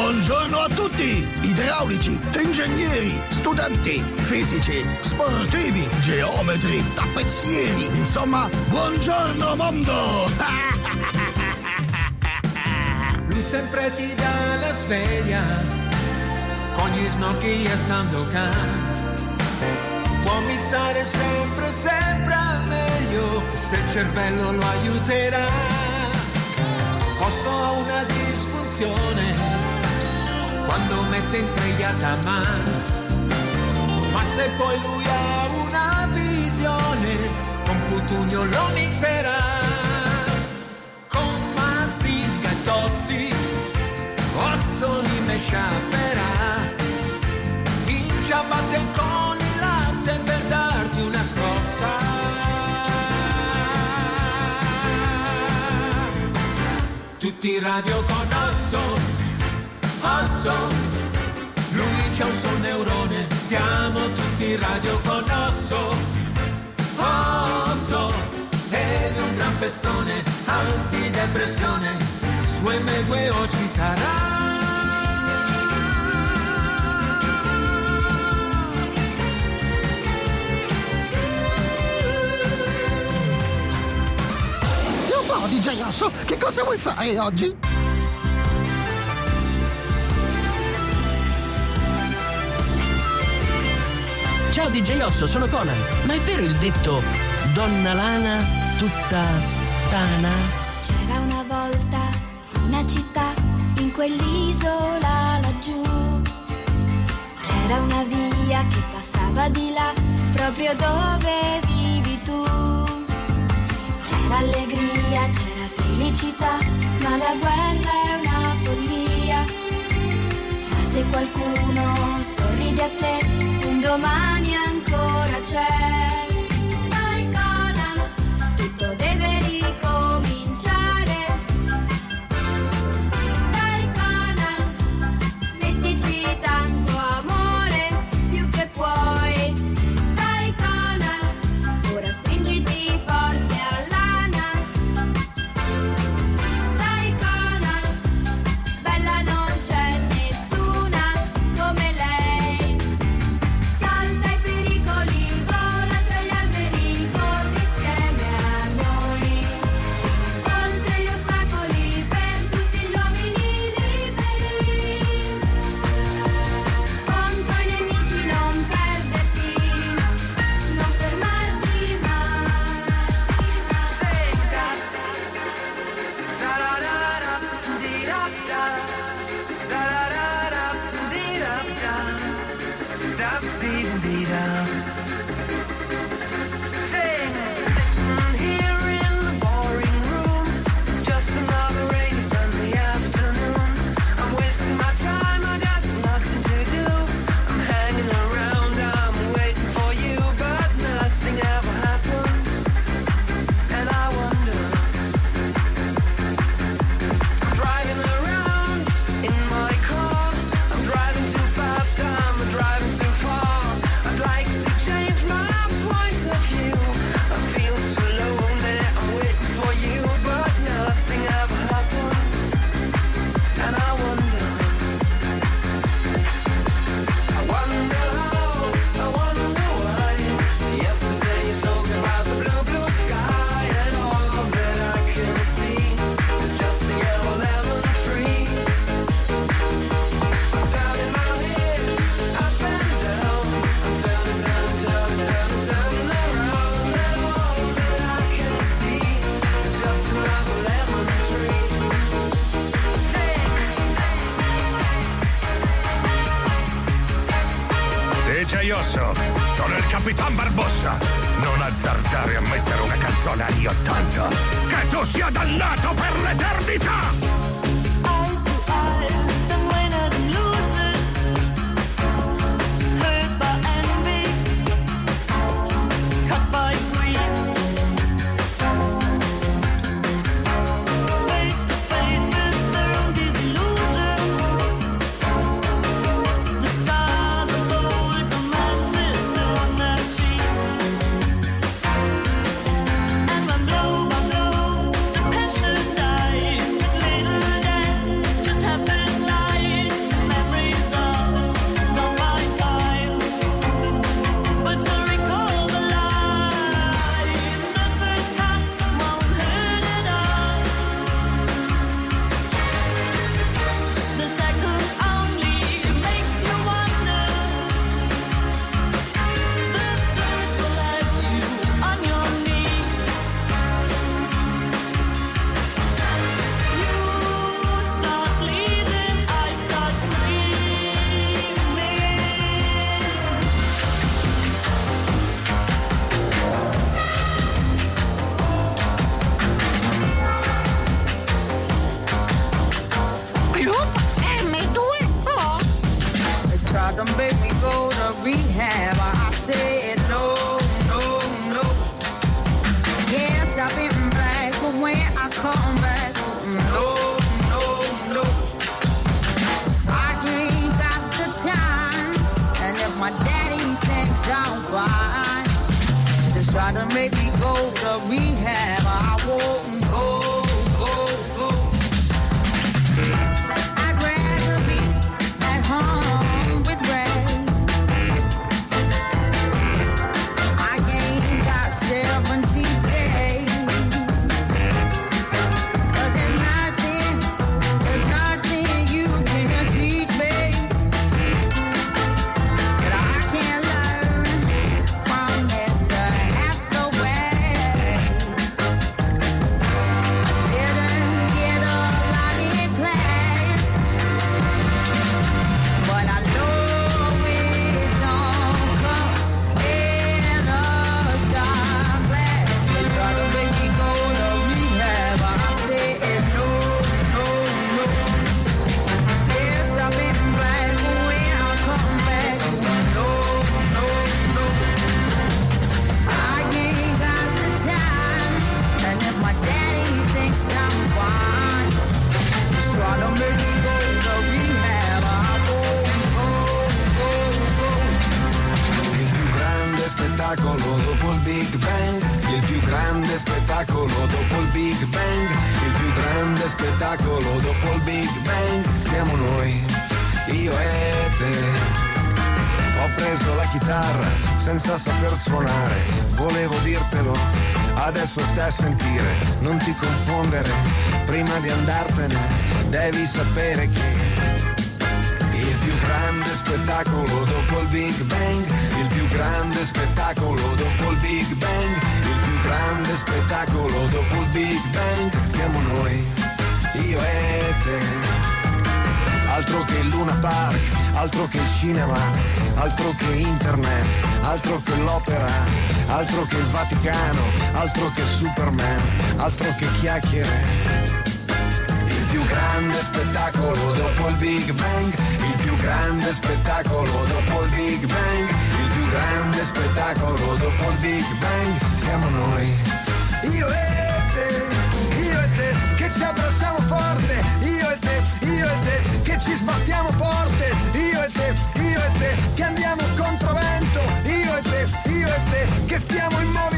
Buongiorno a tutti! Idraulici, ingegneri, studenti, fisici, sportivi, geometri, tappezzieri, insomma, buongiorno mondo! Lui sempre ti dà la sveglia con gli snocchi e Sandokan. Può mixare sempre, sempre meglio se il cervello lo aiuterà. Posso una disfunzione quando mette in preghiata mano. Ma se poi lui ha una visione, con Cutugno lo mixerà. Con Mazinga e Tozzi, Ossoli me sciaperà. In ciabatte con il latte per darti una scossa. Tutti radio con Osso, Osso, lui c'ha un sol neurone, siamo tutti radio con Osso, Osso, ed è un gran festone, antidepressione, su M2 oggi sarà. DJ Osso, che cosa vuoi fare oggi? Ciao DJ Osso, sono Conan. Ma è vero il detto donna lana tutta tana? C'era una volta una città in quell'isola laggiù. C'era una via che passava di là, proprio dove vivi tu. C'era allegria, c'era felicità, ma la guerra è una follia. Ma se qualcuno sorride a te, domani ancora c'è. Altro che Superman, altro che chiacchiere. Il più grande spettacolo dopo il Big Bang, il più grande spettacolo dopo il Big Bang, il più grande spettacolo dopo il Big Bang, siamo noi. Io e te, io e te, che ci abbracciamo forte, io e te, io e te, che ci sbattiamo porte, io e te, io e te, che andiamo controvento, io e te, io e te, che stiamo in movimento,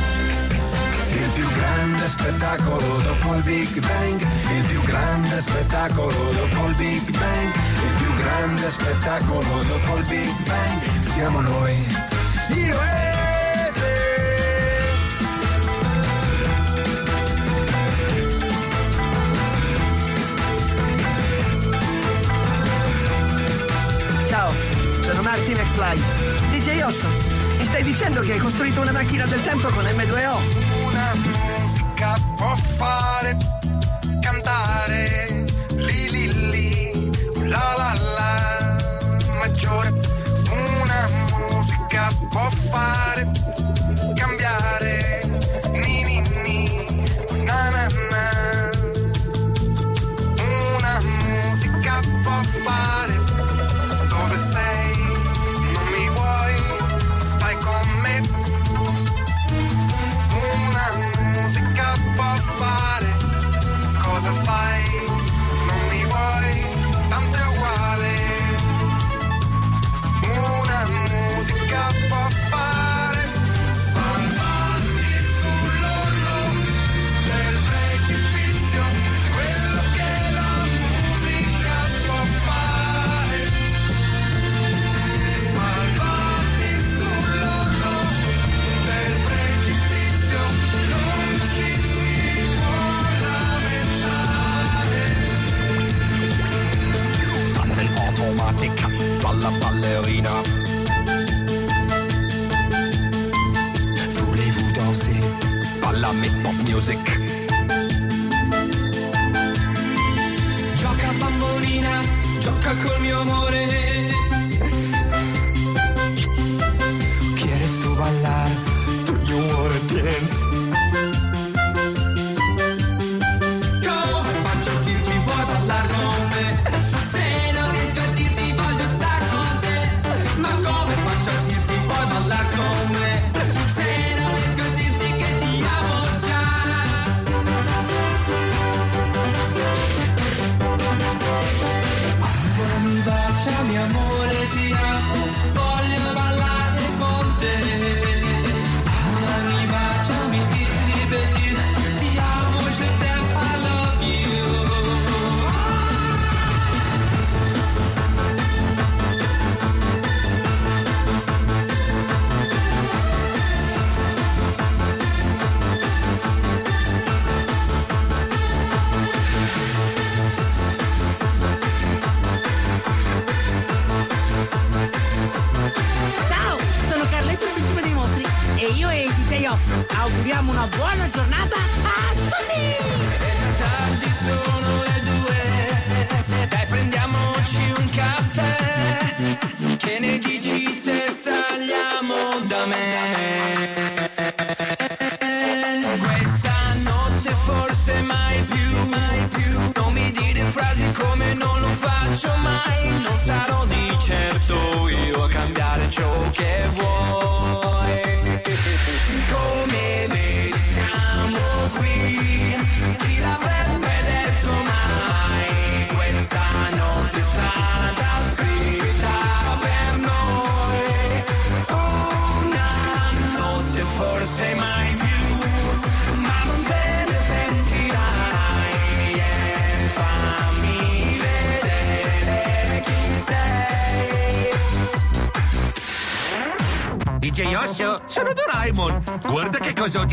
Il più grande spettacolo dopo il Big Bang, il più grande spettacolo dopo il Big Bang, il più grande spettacolo dopo il Big Bang, siamo noi, io e. Ciao, sono Martin McFly. DJ Osso, mi stai dicendo che hai costruito una macchina del tempo con M2O? Può fare cantare li li li la la la maggiore. Una musica può fare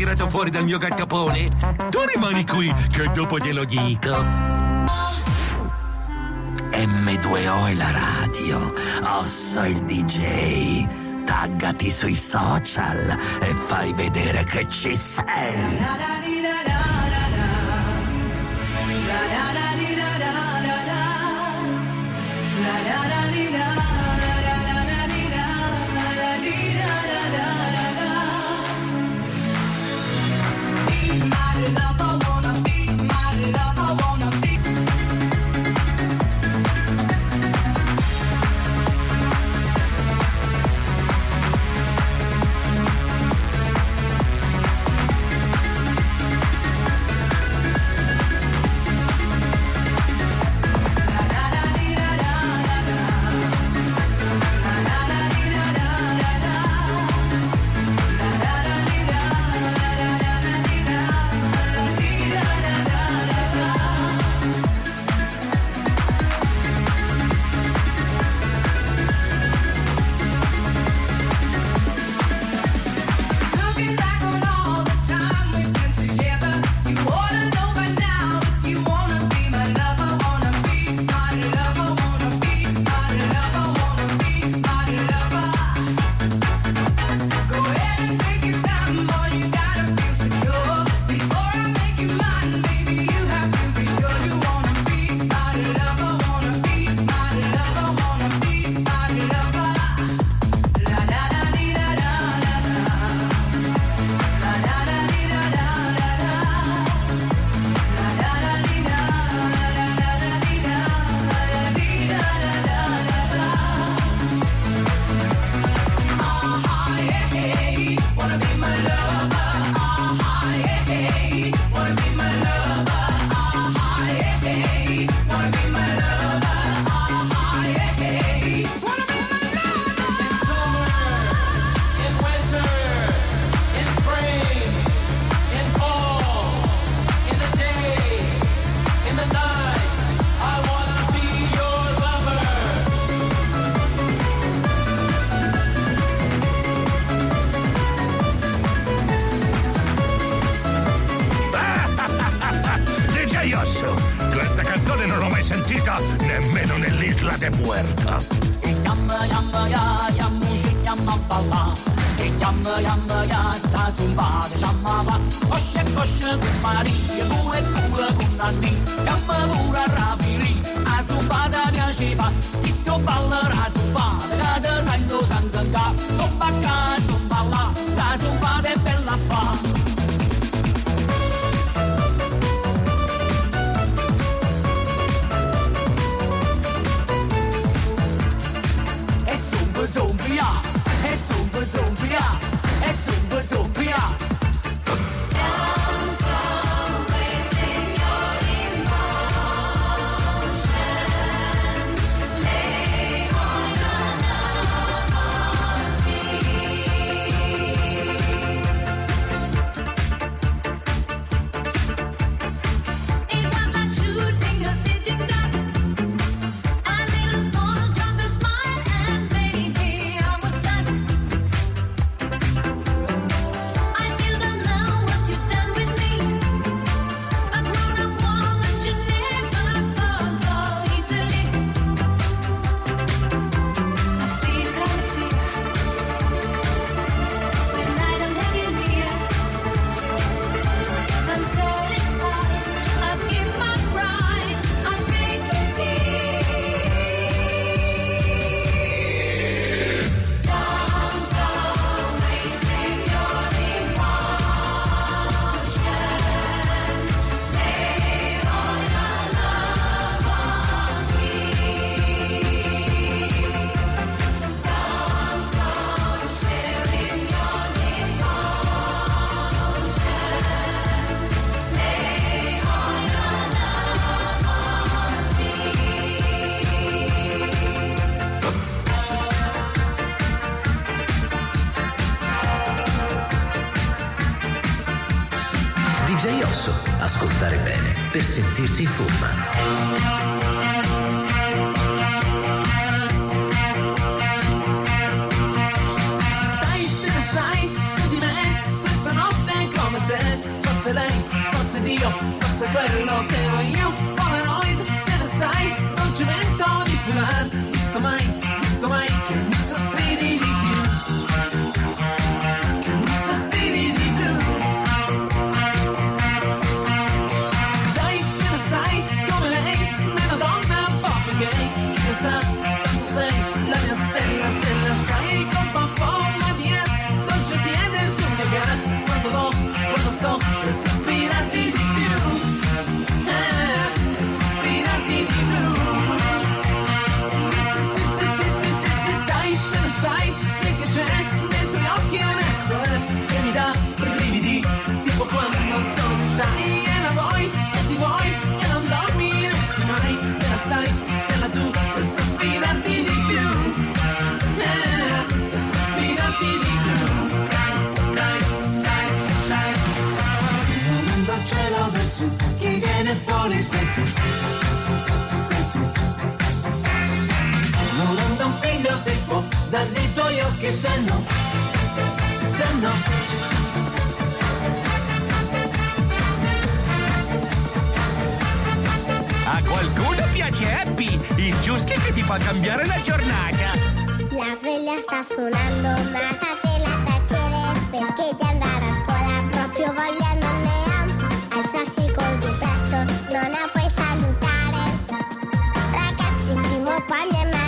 tirato fuori dal mio gattapone? Tu rimani qui, che dopo te lo dico. M2O è la radio, oh, Osso il DJ. Taggati sui social e fai vedere che ci sei. Forse Dio, forse quello che voglio Polaroid, se ne stai Non ci vento di fular, visto mai sole sei tu, sei tu. Non andò un figlio secco dai tuoi occhi sanno, sanno. A qualcuno piace Happy, il giusto che ti fa cambiare la giornata. La sveglia sta suonando, ma fatela tacere perché di andare a scuola proprio vogliono persona puoi salutare. Ragazzi, primo pane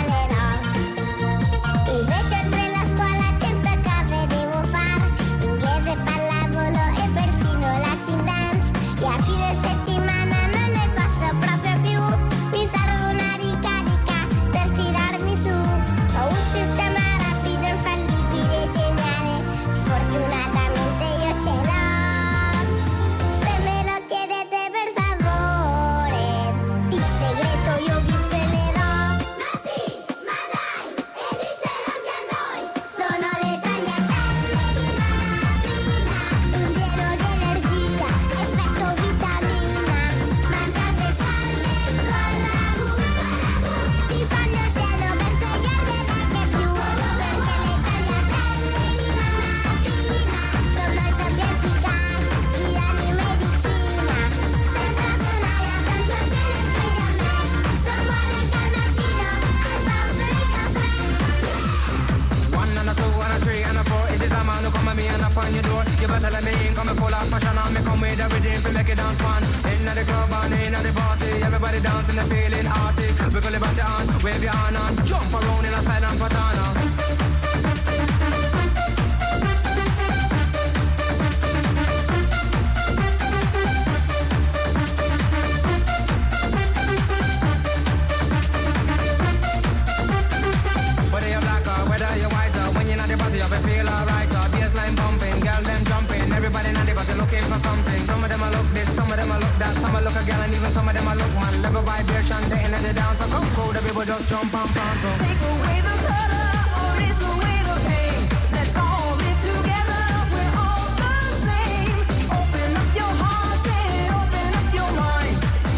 people just jump and pants up. Take away the color, or it's away the pain. Let's all live together, we're all the same. Open up your heart and open up your mind.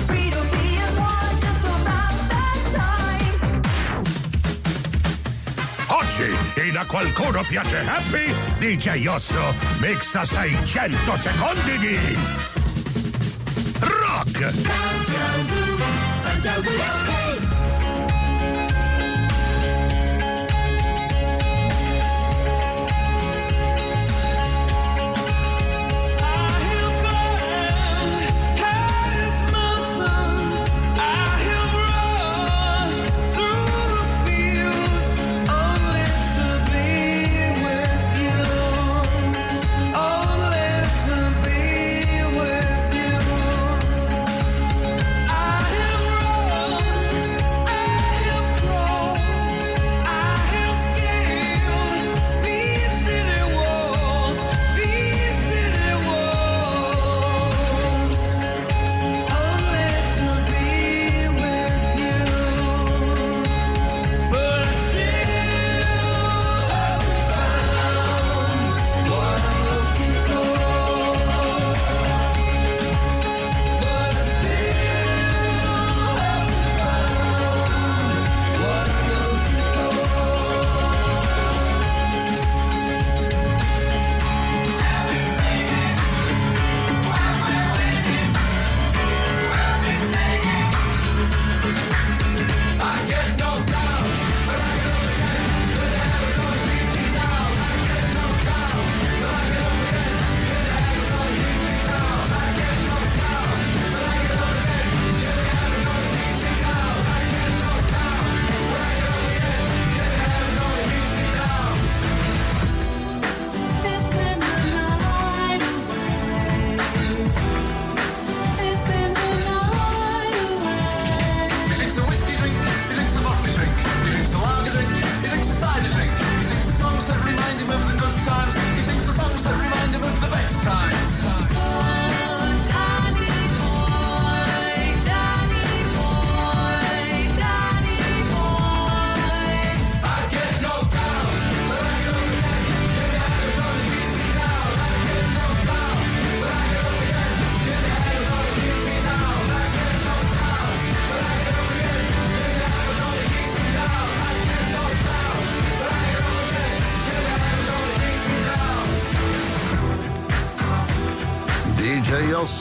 Free to be is one, just about that time. Oggi, in A Qualcuno Piace Happy, DJ Osso mixa 600 secondi di... Rock! Rock!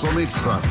somente sabe.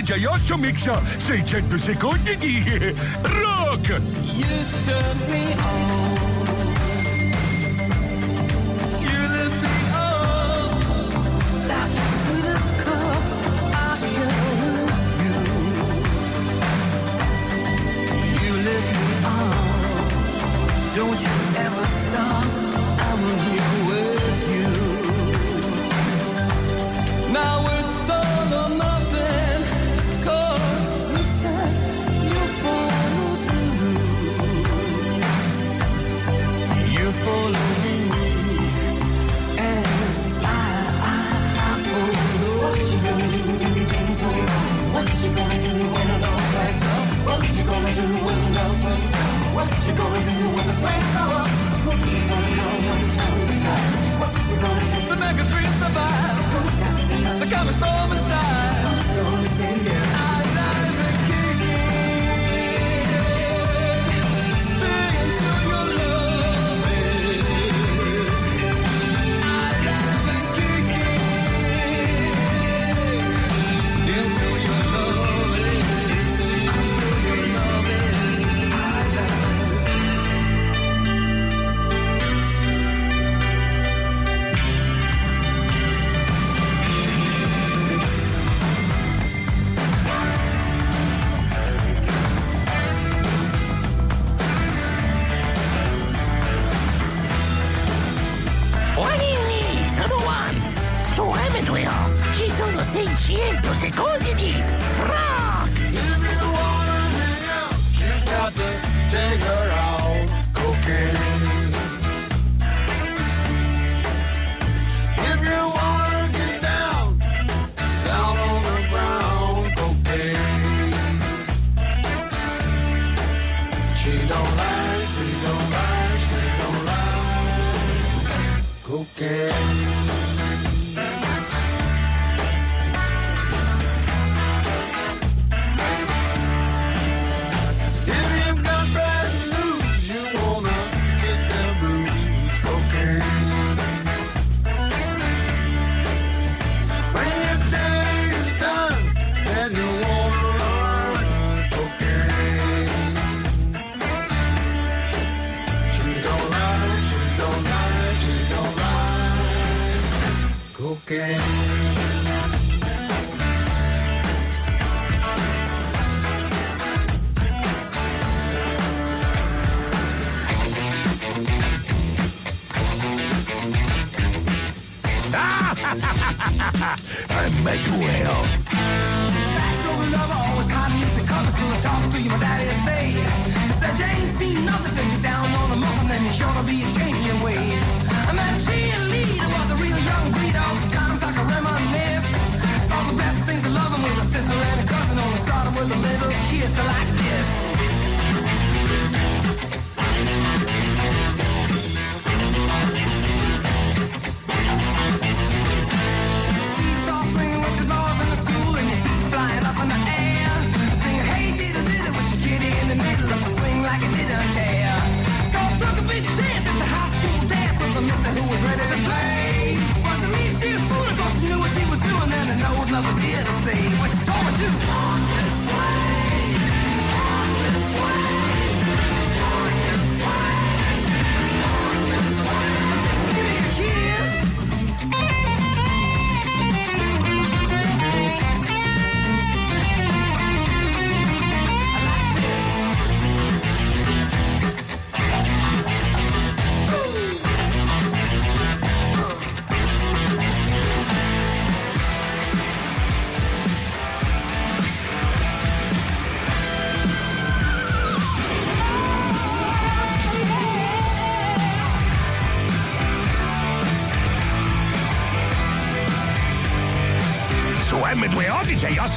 DJ Giaiozzo mixa 600 secondi di rock. You Who?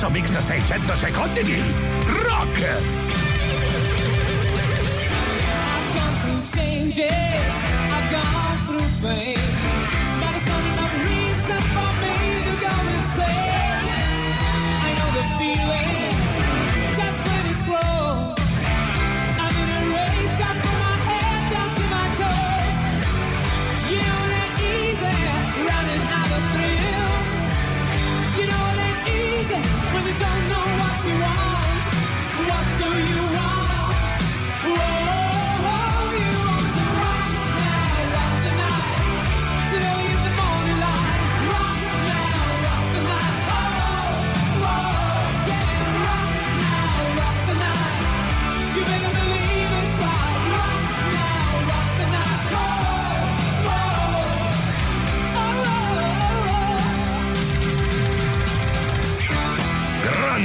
som ikke seg 670 mil!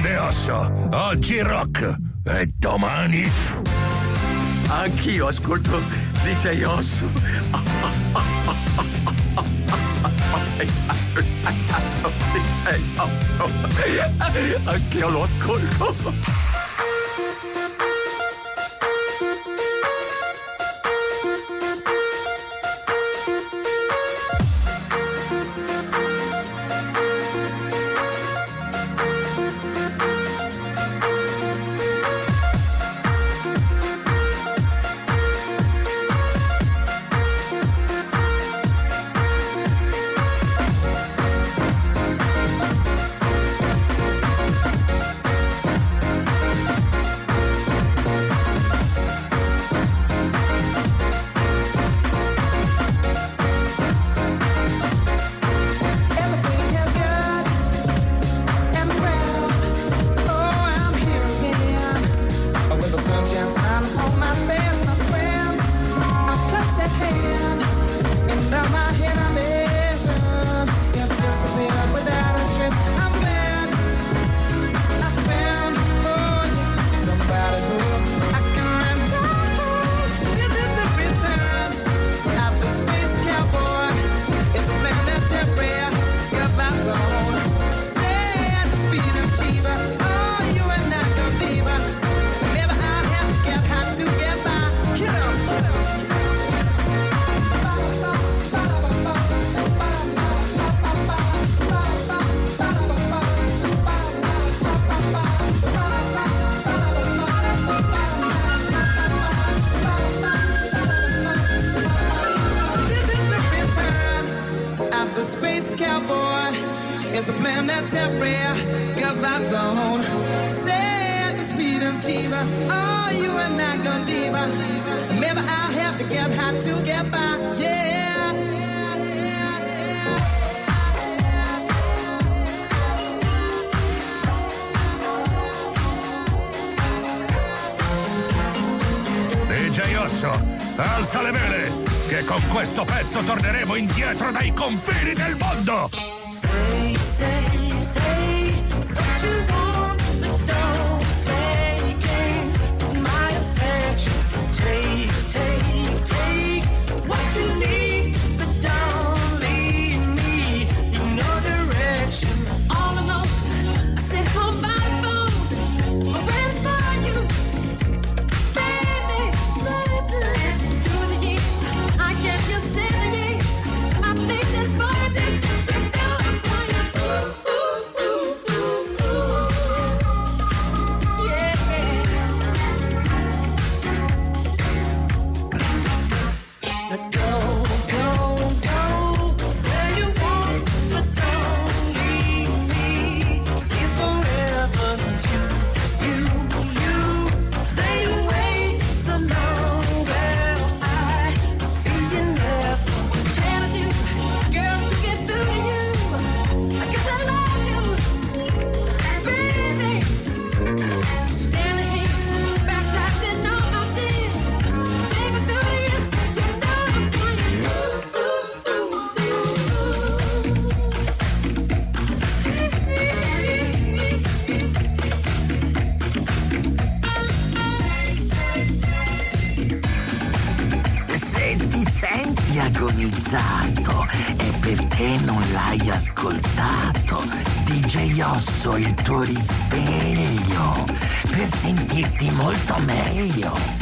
grande osso. Oggi rock e domani. Anch'io ascolto DJ Osso. DJ Osso. Anch'io lo ascolto. Oh, you are not gonna diva. Maybe I have to get hot to get by. Yeah. DJ Osso, alza le vele, che con questo pezzo torneremo indietro dai confini del mondo! Radio.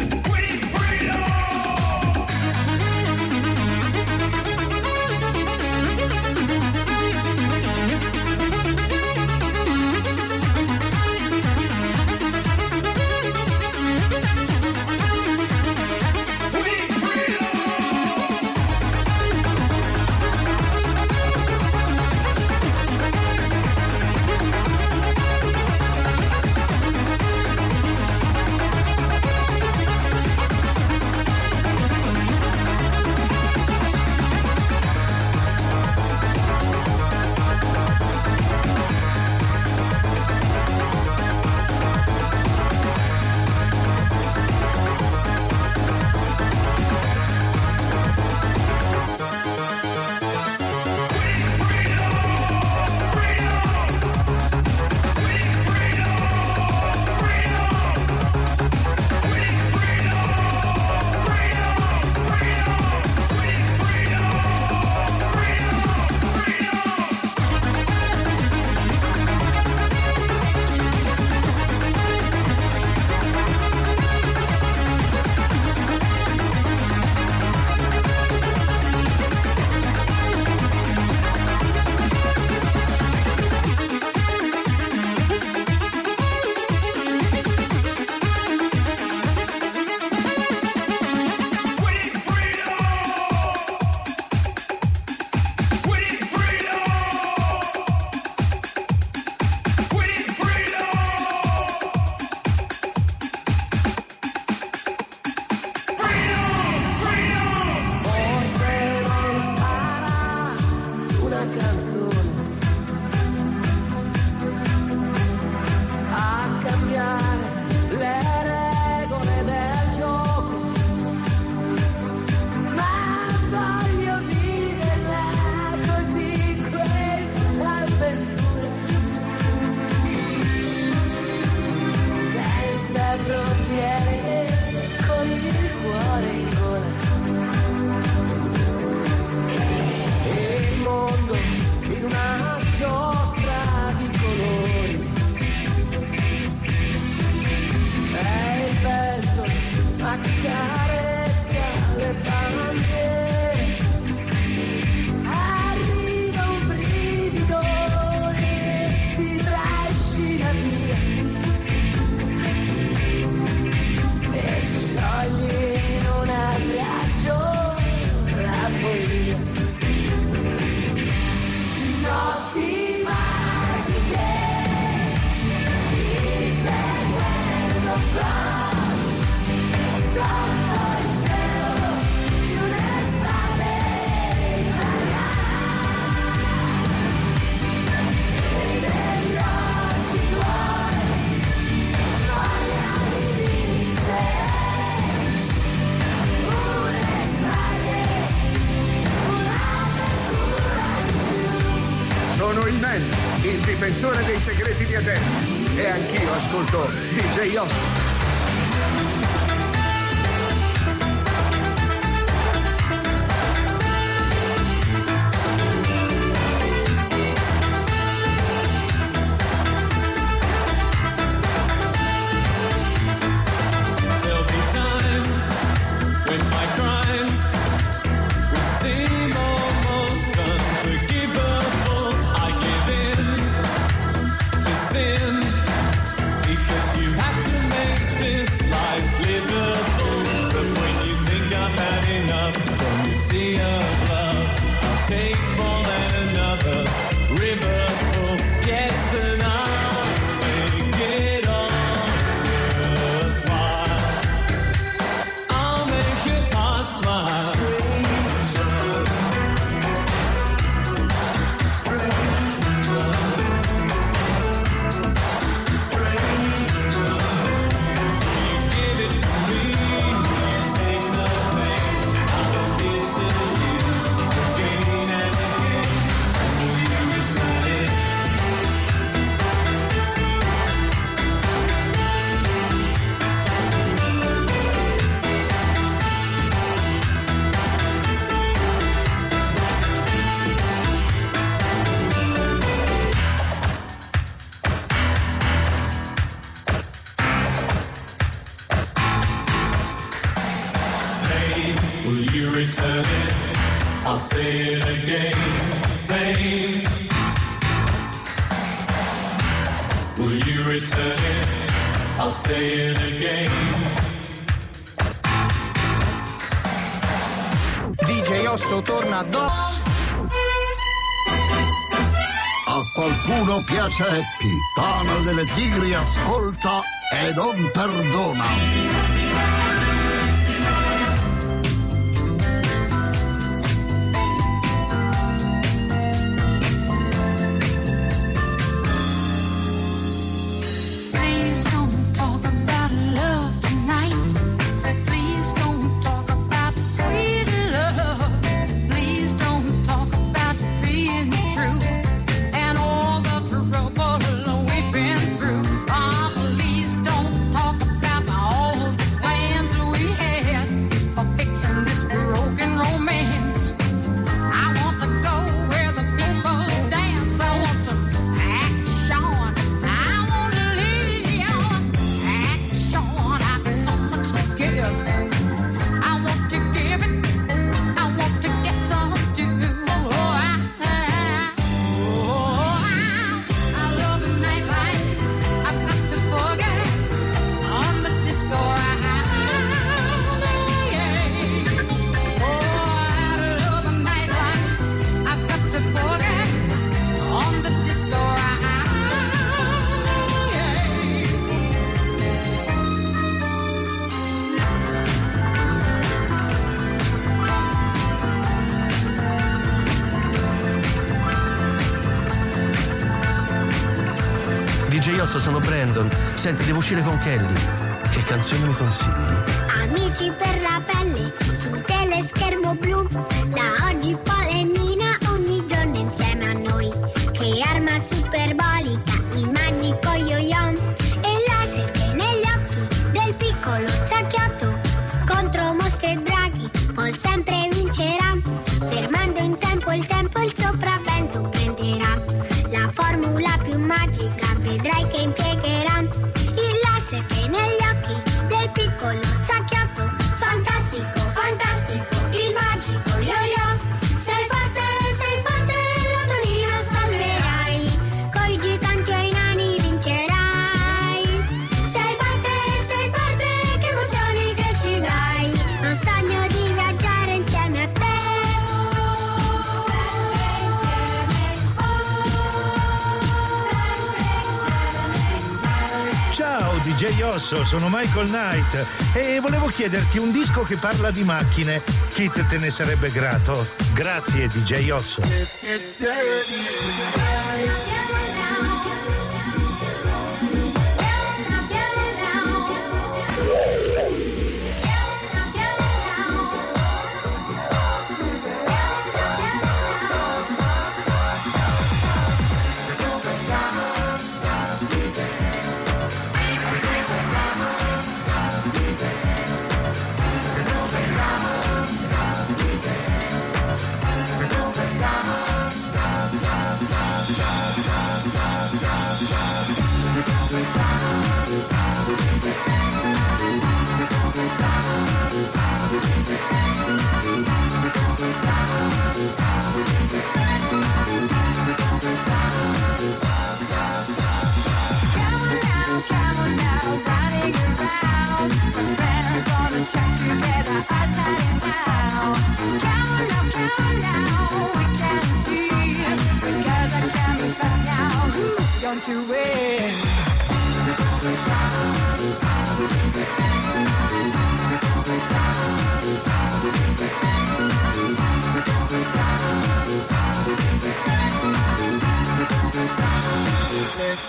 ceppi, tana delle tigri ascolta e non perdona. Senti, devo uscire con Kelly. Che canzone mi consigli? Amici per la pelle, sul teleschermo Grosso, sono Michael Knight e volevo chiederti un disco che parla di macchine. Kit te ne sarebbe grato. Grazie DJ Osso. you in.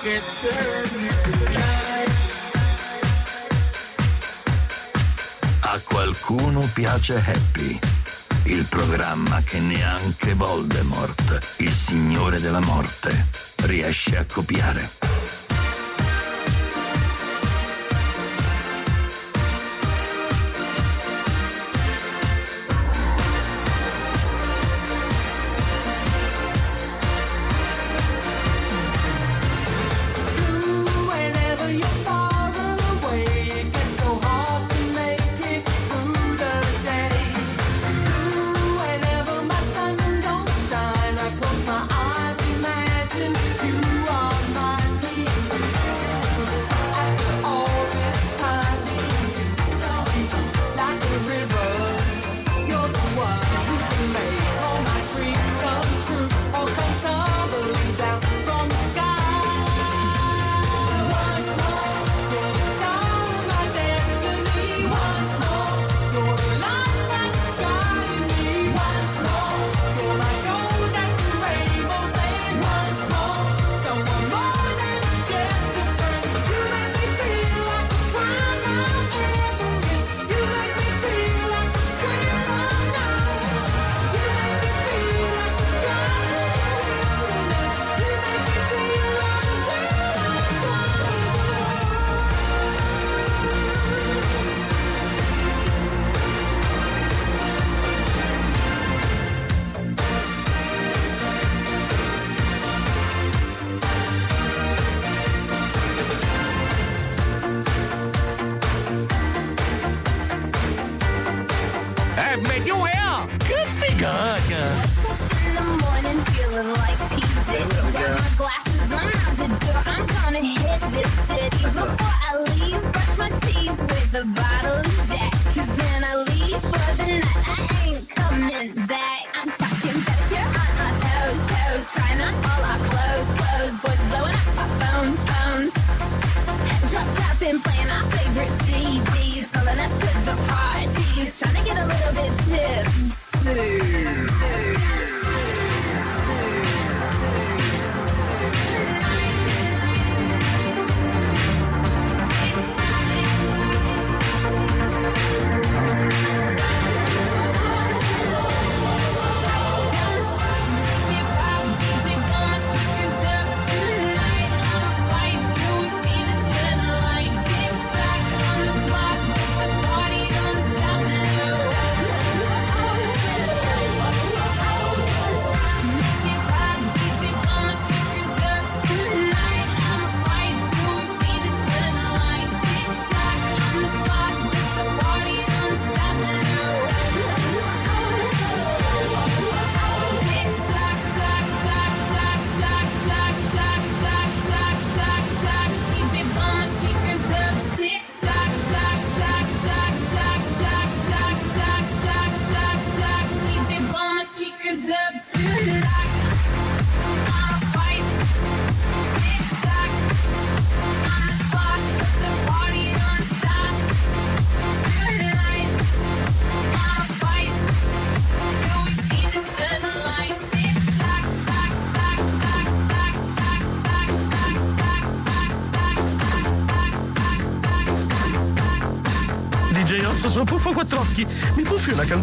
Let's. A qualcuno piace happy il programma che neanche Voldemort, il signore della morte, riesce a copiare.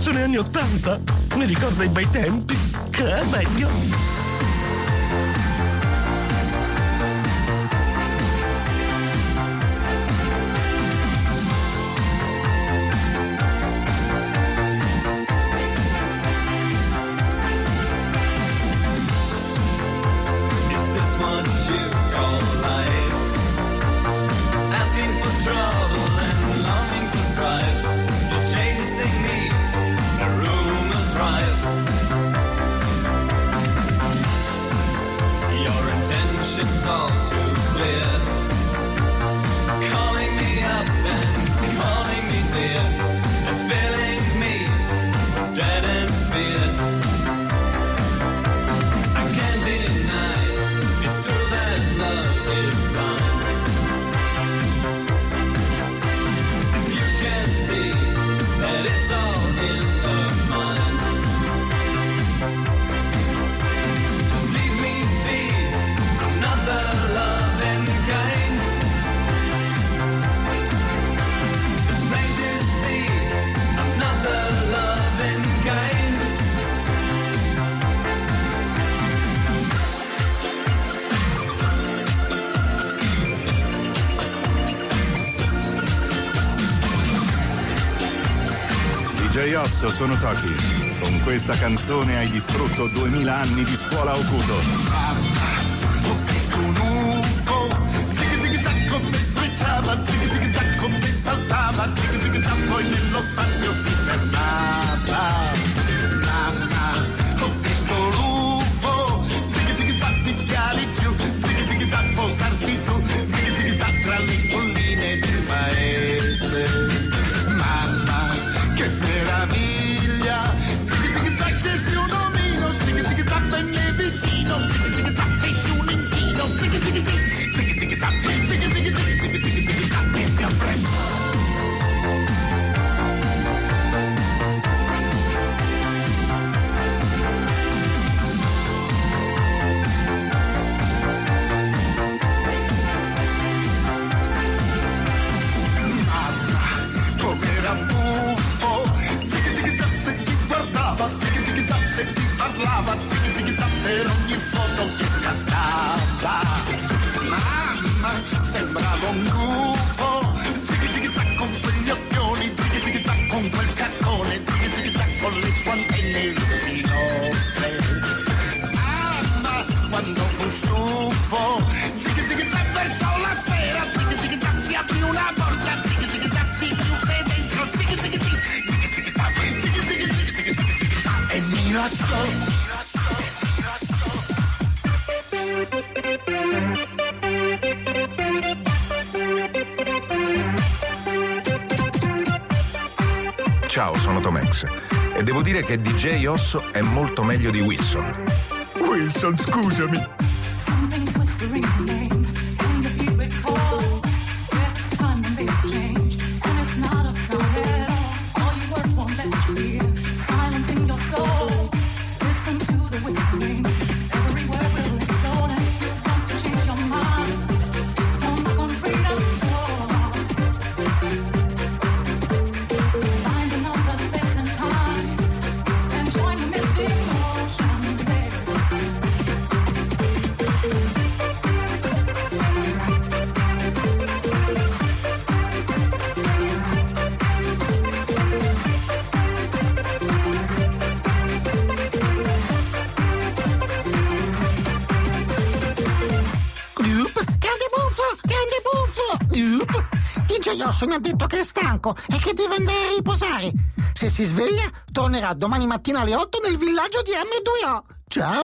canzone anni 80 mi ricorda i bei tempi. Che è meglio. pezzo sono Toki. Con questa canzone hai distrutto 2000 anni di scuola Okudo. Ho visto un UFO, zig zig zag come sbriciava, saltava, zig poi nello spazio si fermava. Ciao, sono Tomex e devo dire che DJ Osso è molto meglio di Wilson. Wilson, scusami. gioco e che deve andare a riposare. Se si sveglia, tornerà domani mattina alle 8 nel villaggio di M2O. Ciao!